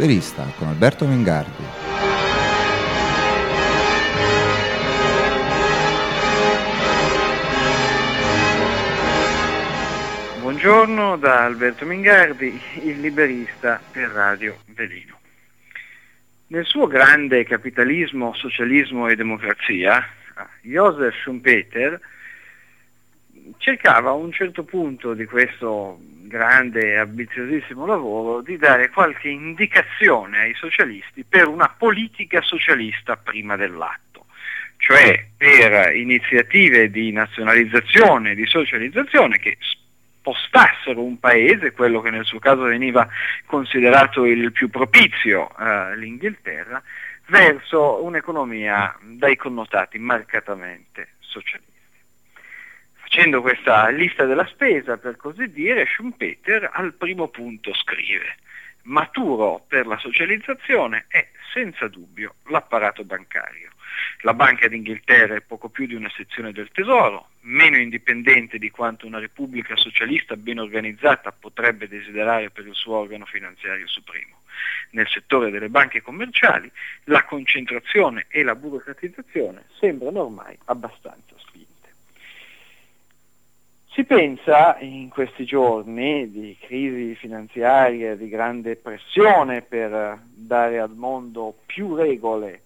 Liberista con Alberto Mengardi. Buongiorno da Alberto Mingardi, il liberista per Radio Velino. Nel suo grande capitalismo, socialismo e democrazia, Joseph Schumpeter cercava a un certo punto di questo grande e ambiziosissimo lavoro di dare qualche indicazione ai socialisti per una politica socialista prima dell'atto, cioè per iniziative di nazionalizzazione, di socializzazione che spostassero un paese, quello che nel suo caso veniva considerato il più propizio, eh, l'Inghilterra, verso un'economia dai connotati marcatamente socialisti. Facendo questa lista della spesa, per così dire, Schumpeter al primo punto scrive maturo per la socializzazione è senza dubbio l'apparato bancario. La Banca d'Inghilterra è poco più di una sezione del Tesoro, meno indipendente di quanto una repubblica socialista ben organizzata potrebbe desiderare per il suo organo finanziario supremo. Nel settore delle banche commerciali la concentrazione e la burocratizzazione sembrano ormai abbastanza spinte. Si pensa in questi giorni di crisi finanziaria, di grande pressione per dare al mondo più regole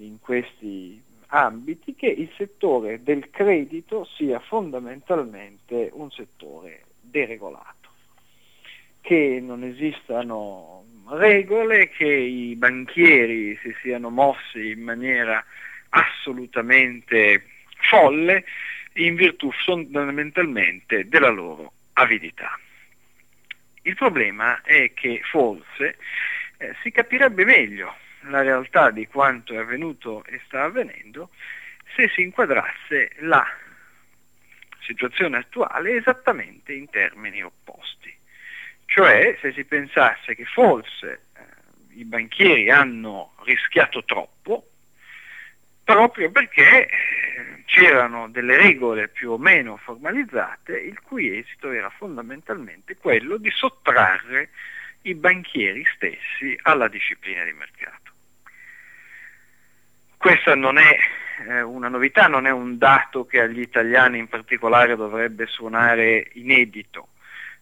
in questi ambiti, che il settore del credito sia fondamentalmente un settore deregolato, che non esistano regole, che i banchieri si siano mossi in maniera assolutamente folle in virtù fondamentalmente della loro avidità. Il problema è che forse eh, si capirebbe meglio la realtà di quanto è avvenuto e sta avvenendo se si inquadrasse la situazione attuale esattamente in termini opposti. Cioè se si pensasse che forse eh, i banchieri hanno rischiato troppo proprio perché c'erano delle regole più o meno formalizzate, il cui esito era fondamentalmente quello di sottrarre i banchieri stessi alla disciplina di mercato. Questa non è eh, una novità, non è un dato che agli italiani in particolare dovrebbe suonare inedito.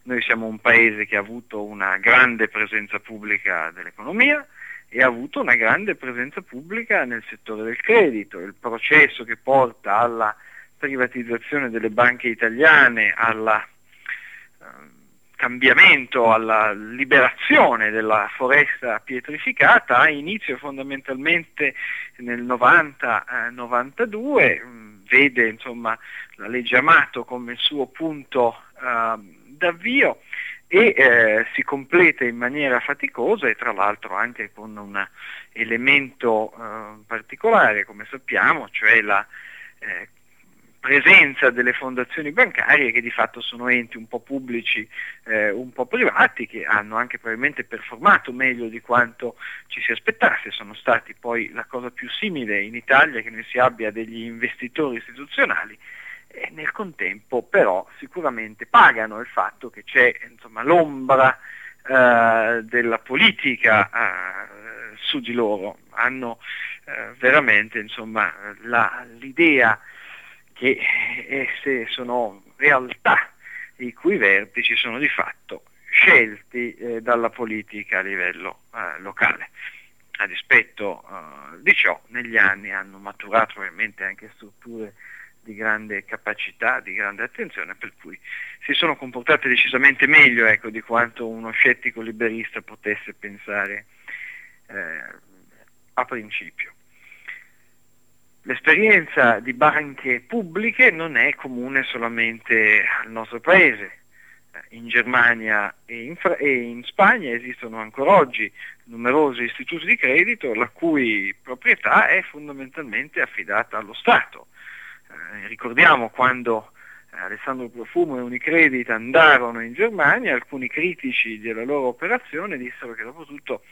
Noi siamo un paese che ha avuto una grande presenza pubblica dell'economia, e ha avuto una grande presenza pubblica nel settore del credito. Il processo che porta alla privatizzazione delle banche italiane, al eh, cambiamento, alla liberazione della foresta pietrificata ha inizio fondamentalmente nel 90-92, eh, vede insomma, la legge Amato come il suo punto eh, d'avvio e eh, si completa in maniera faticosa e tra l'altro anche con un elemento eh, particolare, come sappiamo, cioè la eh, presenza delle fondazioni bancarie che di fatto sono enti un po' pubblici, eh, un po' privati, che hanno anche probabilmente performato meglio di quanto ci si aspettasse, sono stati poi la cosa più simile in Italia che noi si abbia degli investitori istituzionali e nel contempo però sicuramente pagano il fatto che c'è insomma, l'ombra eh, della politica eh, su di loro, hanno eh, veramente insomma, la, l'idea che esse sono realtà i cui vertici sono di fatto scelti eh, dalla politica a livello eh, locale. A dispetto eh, di ciò, negli anni hanno maturato ovviamente anche strutture di grande capacità, di grande attenzione, per cui si sono comportate decisamente meglio ecco, di quanto uno scettico liberista potesse pensare eh, a principio. L'esperienza di banche pubbliche non è comune solamente al nostro paese. In Germania e in, Fra- e in Spagna esistono ancora oggi numerosi istituti di credito la cui proprietà è fondamentalmente affidata allo Stato eh, ricordiamo quando eh, Alessandro Profumo e Unicredit andarono in Germania, alcuni critici della loro operazione dissero che dopo tutto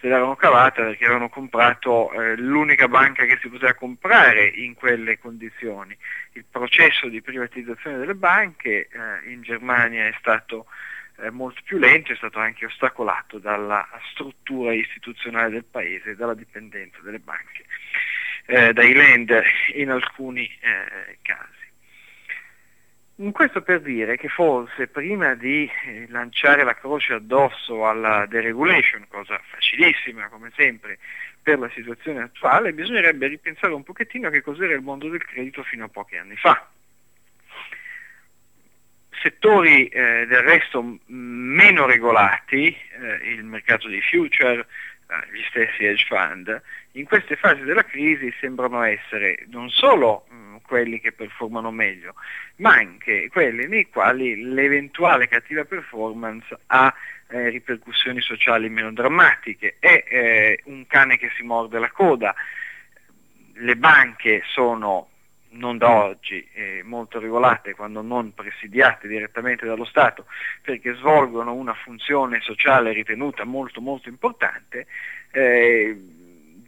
se l'erano cavata perché avevano comprato eh, l'unica banca che si poteva comprare in quelle condizioni. Il processo di privatizzazione delle banche eh, in Germania è stato eh, molto più lento, è stato anche ostacolato dalla struttura istituzionale del paese e dalla dipendenza delle banche eh, dai lender in alcuni eh, casi. Questo per dire che forse prima di eh, lanciare la croce addosso alla deregulation, cosa facilissima come sempre per la situazione attuale, bisognerebbe ripensare un pochettino a che cos'era il mondo del credito fino a pochi anni fa. Settori eh, del resto meno regolati, eh, il mercato dei future, gli stessi hedge fund, in queste fasi della crisi sembrano essere non solo mm, quelli che performano meglio, ma anche quelli nei quali l'eventuale cattiva performance ha eh, ripercussioni sociali meno drammatiche. È eh, un cane che si morde la coda. Le banche sono non da oggi, eh, molto regolate quando non presidiate direttamente dallo Stato, perché svolgono una funzione sociale ritenuta molto molto importante, eh,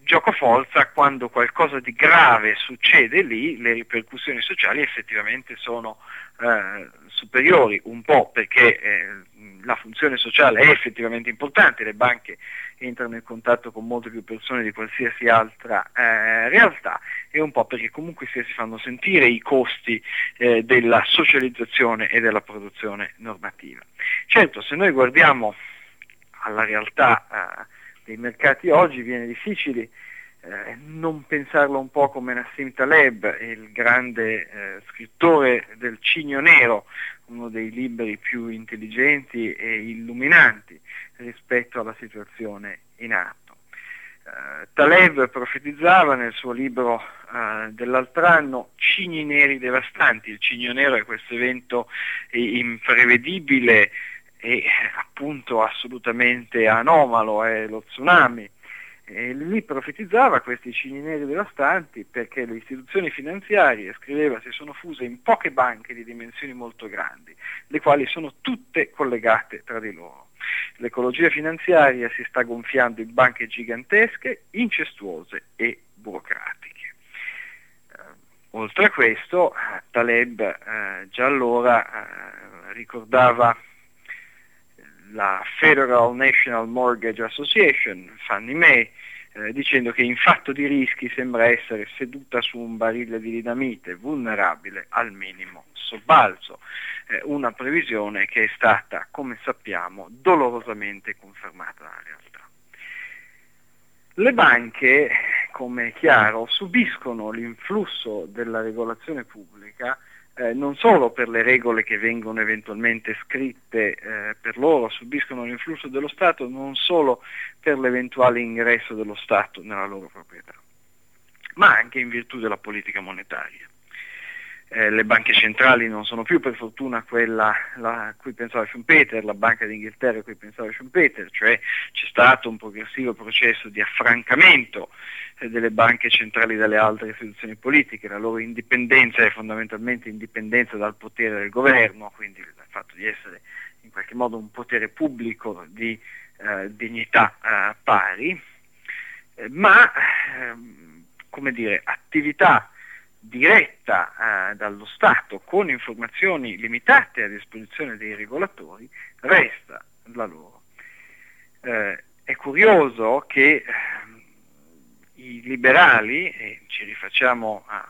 gioco forza quando qualcosa di grave succede lì, le ripercussioni sociali effettivamente sono eh, superiori, un po' perché eh, la funzione sociale è effettivamente importante, le banche entrano in contatto con molte più persone di qualsiasi altra eh, realtà e un po' perché comunque si fanno sentire i costi eh, della socializzazione e della produzione normativa. Certo, se noi guardiamo alla realtà eh, dei mercati oggi viene difficile eh, non pensarlo un po' come Nassim Taleb, il grande eh, scrittore del Cigno Nero, uno dei libri più intelligenti e illuminanti rispetto alla situazione in atto. Eh, Taleb profetizzava nel suo libro eh, dell'altro anno cigni neri devastanti, il cigno nero è questo evento imprevedibile e appunto assolutamente anomalo, è lo tsunami. E lì profetizzava questi cigni neri devastanti perché le istituzioni finanziarie, scriveva, si sono fuse in poche banche di dimensioni molto grandi, le quali sono tutte collegate tra di loro. L'ecologia finanziaria si sta gonfiando in banche gigantesche, incestuose e burocratiche. Eh, oltre a questo, Taleb eh, già allora eh, ricordava la Federal National Mortgage Association, Fannie Mae, eh, dicendo che in fatto di rischi sembra essere seduta su un barile di dinamite, vulnerabile al minimo sobbalzo, eh, una previsione che è stata, come sappiamo, dolorosamente confermata dalla realtà. Le banche, come è chiaro, subiscono l'influsso della regolazione pubblica eh, non solo per le regole che vengono eventualmente scritte eh, per loro, subiscono l'influsso dello Stato, non solo per l'eventuale ingresso dello Stato nella loro proprietà, ma anche in virtù della politica monetaria eh, le banche centrali non sono più per fortuna quella a cui pensava Schumpeter, la Banca d'Inghilterra a cui pensava Schumpeter, cioè c'è stato un progressivo processo di affrancamento eh, delle banche centrali dalle altre istituzioni politiche, la loro indipendenza è fondamentalmente indipendenza dal potere del governo, quindi il fatto di essere in qualche modo un potere pubblico di eh, dignità eh, pari, eh, ma ehm, come dire, attività diretta eh, dallo Stato con informazioni limitate a disposizione dei regolatori resta la loro. Eh, è curioso che eh, i liberali, e ci rifacciamo al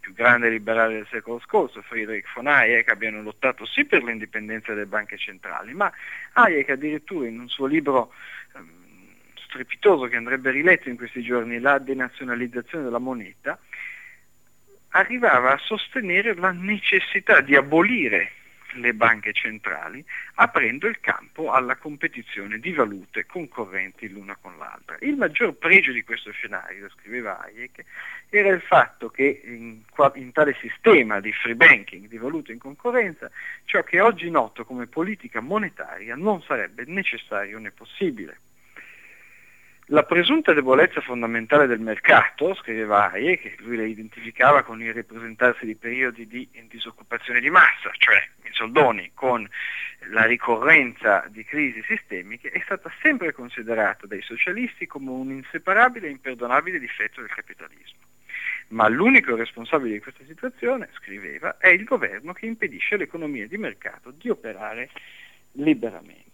più grande liberale del secolo scorso, Friedrich von Hayek, abbiano lottato sì per l'indipendenza delle banche centrali, ma Hayek addirittura in un suo libro ehm, strepitoso che andrebbe riletto in questi giorni, La denazionalizzazione della moneta, arrivava a sostenere la necessità di abolire le banche centrali, aprendo il campo alla competizione di valute concorrenti l'una con l'altra. Il maggior pregio di questo scenario, scriveva Hayek, era il fatto che in, in tale sistema di free banking, di valute in concorrenza, ciò che è oggi noto come politica monetaria non sarebbe necessario né possibile. La presunta debolezza fondamentale del mercato, scriveva Aie, che lui la identificava con il ripresentarsi di periodi di disoccupazione di massa, cioè in soldoni, con la ricorrenza di crisi sistemiche, è stata sempre considerata dai socialisti come un inseparabile e imperdonabile difetto del capitalismo. Ma l'unico responsabile di questa situazione, scriveva, è il governo che impedisce all'economia di mercato di operare liberamente.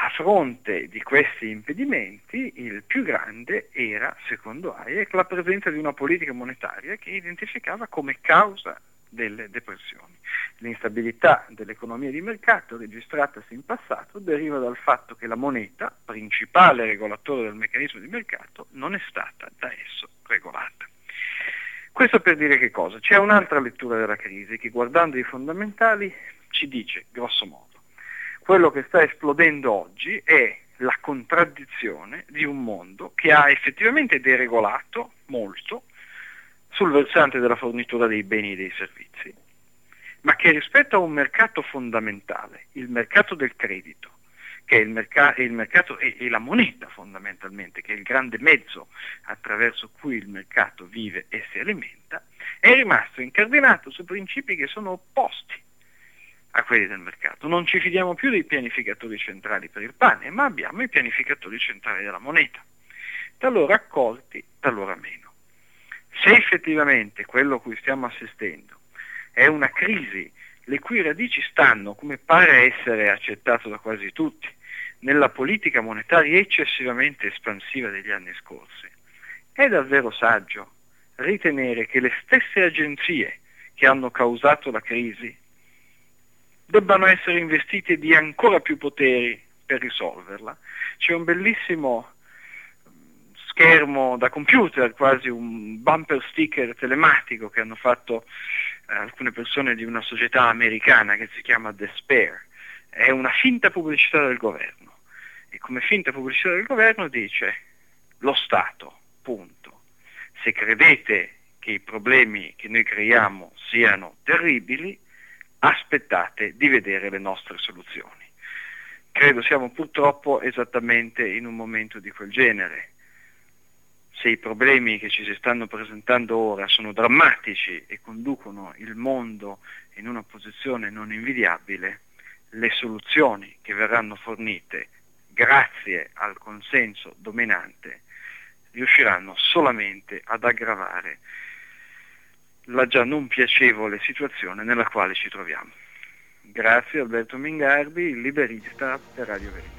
A fronte di questi impedimenti, il più grande era, secondo Hayek, la presenza di una politica monetaria che identificava come causa delle depressioni. L'instabilità dell'economia di mercato registratasi in passato deriva dal fatto che la moneta, principale regolatore del meccanismo di mercato, non è stata da esso regolata. Questo per dire che cosa? C'è un'altra lettura della crisi che guardando i fondamentali ci dice, grosso modo, quello che sta esplodendo oggi è la contraddizione di un mondo che ha effettivamente deregolato molto sul versante della fornitura dei beni e dei servizi, ma che rispetto a un mercato fondamentale, il mercato del credito, che è il, merc- è il mercato e, e la moneta fondamentalmente, che è il grande mezzo attraverso cui il mercato vive e si alimenta, è rimasto incardinato su principi che sono opposti a quelli del mercato. Non ci fidiamo più dei pianificatori centrali per il pane, ma abbiamo i pianificatori centrali della moneta, talora accolti, talora meno. Se effettivamente quello a cui stiamo assistendo è una crisi le cui radici stanno, come pare essere accettato da quasi tutti, nella politica monetaria eccessivamente espansiva degli anni scorsi, è davvero saggio ritenere che le stesse agenzie che hanno causato la crisi debbano essere investite di ancora più poteri per risolverla. C'è un bellissimo schermo da computer, quasi un bumper sticker telematico che hanno fatto eh, alcune persone di una società americana che si chiama Despair. È una finta pubblicità del governo e come finta pubblicità del governo dice lo Stato, punto. Se credete che i problemi che noi creiamo siano terribili, aspettate di vedere le nostre soluzioni. Credo siamo purtroppo esattamente in un momento di quel genere se i problemi che ci si stanno presentando ora sono drammatici e conducono il mondo in una posizione non invidiabile, le soluzioni che verranno fornite grazie al consenso dominante riusciranno solamente ad aggravare la già non piacevole situazione nella quale ci troviamo. Grazie Alberto Mingardi, liberista per Radio Verità.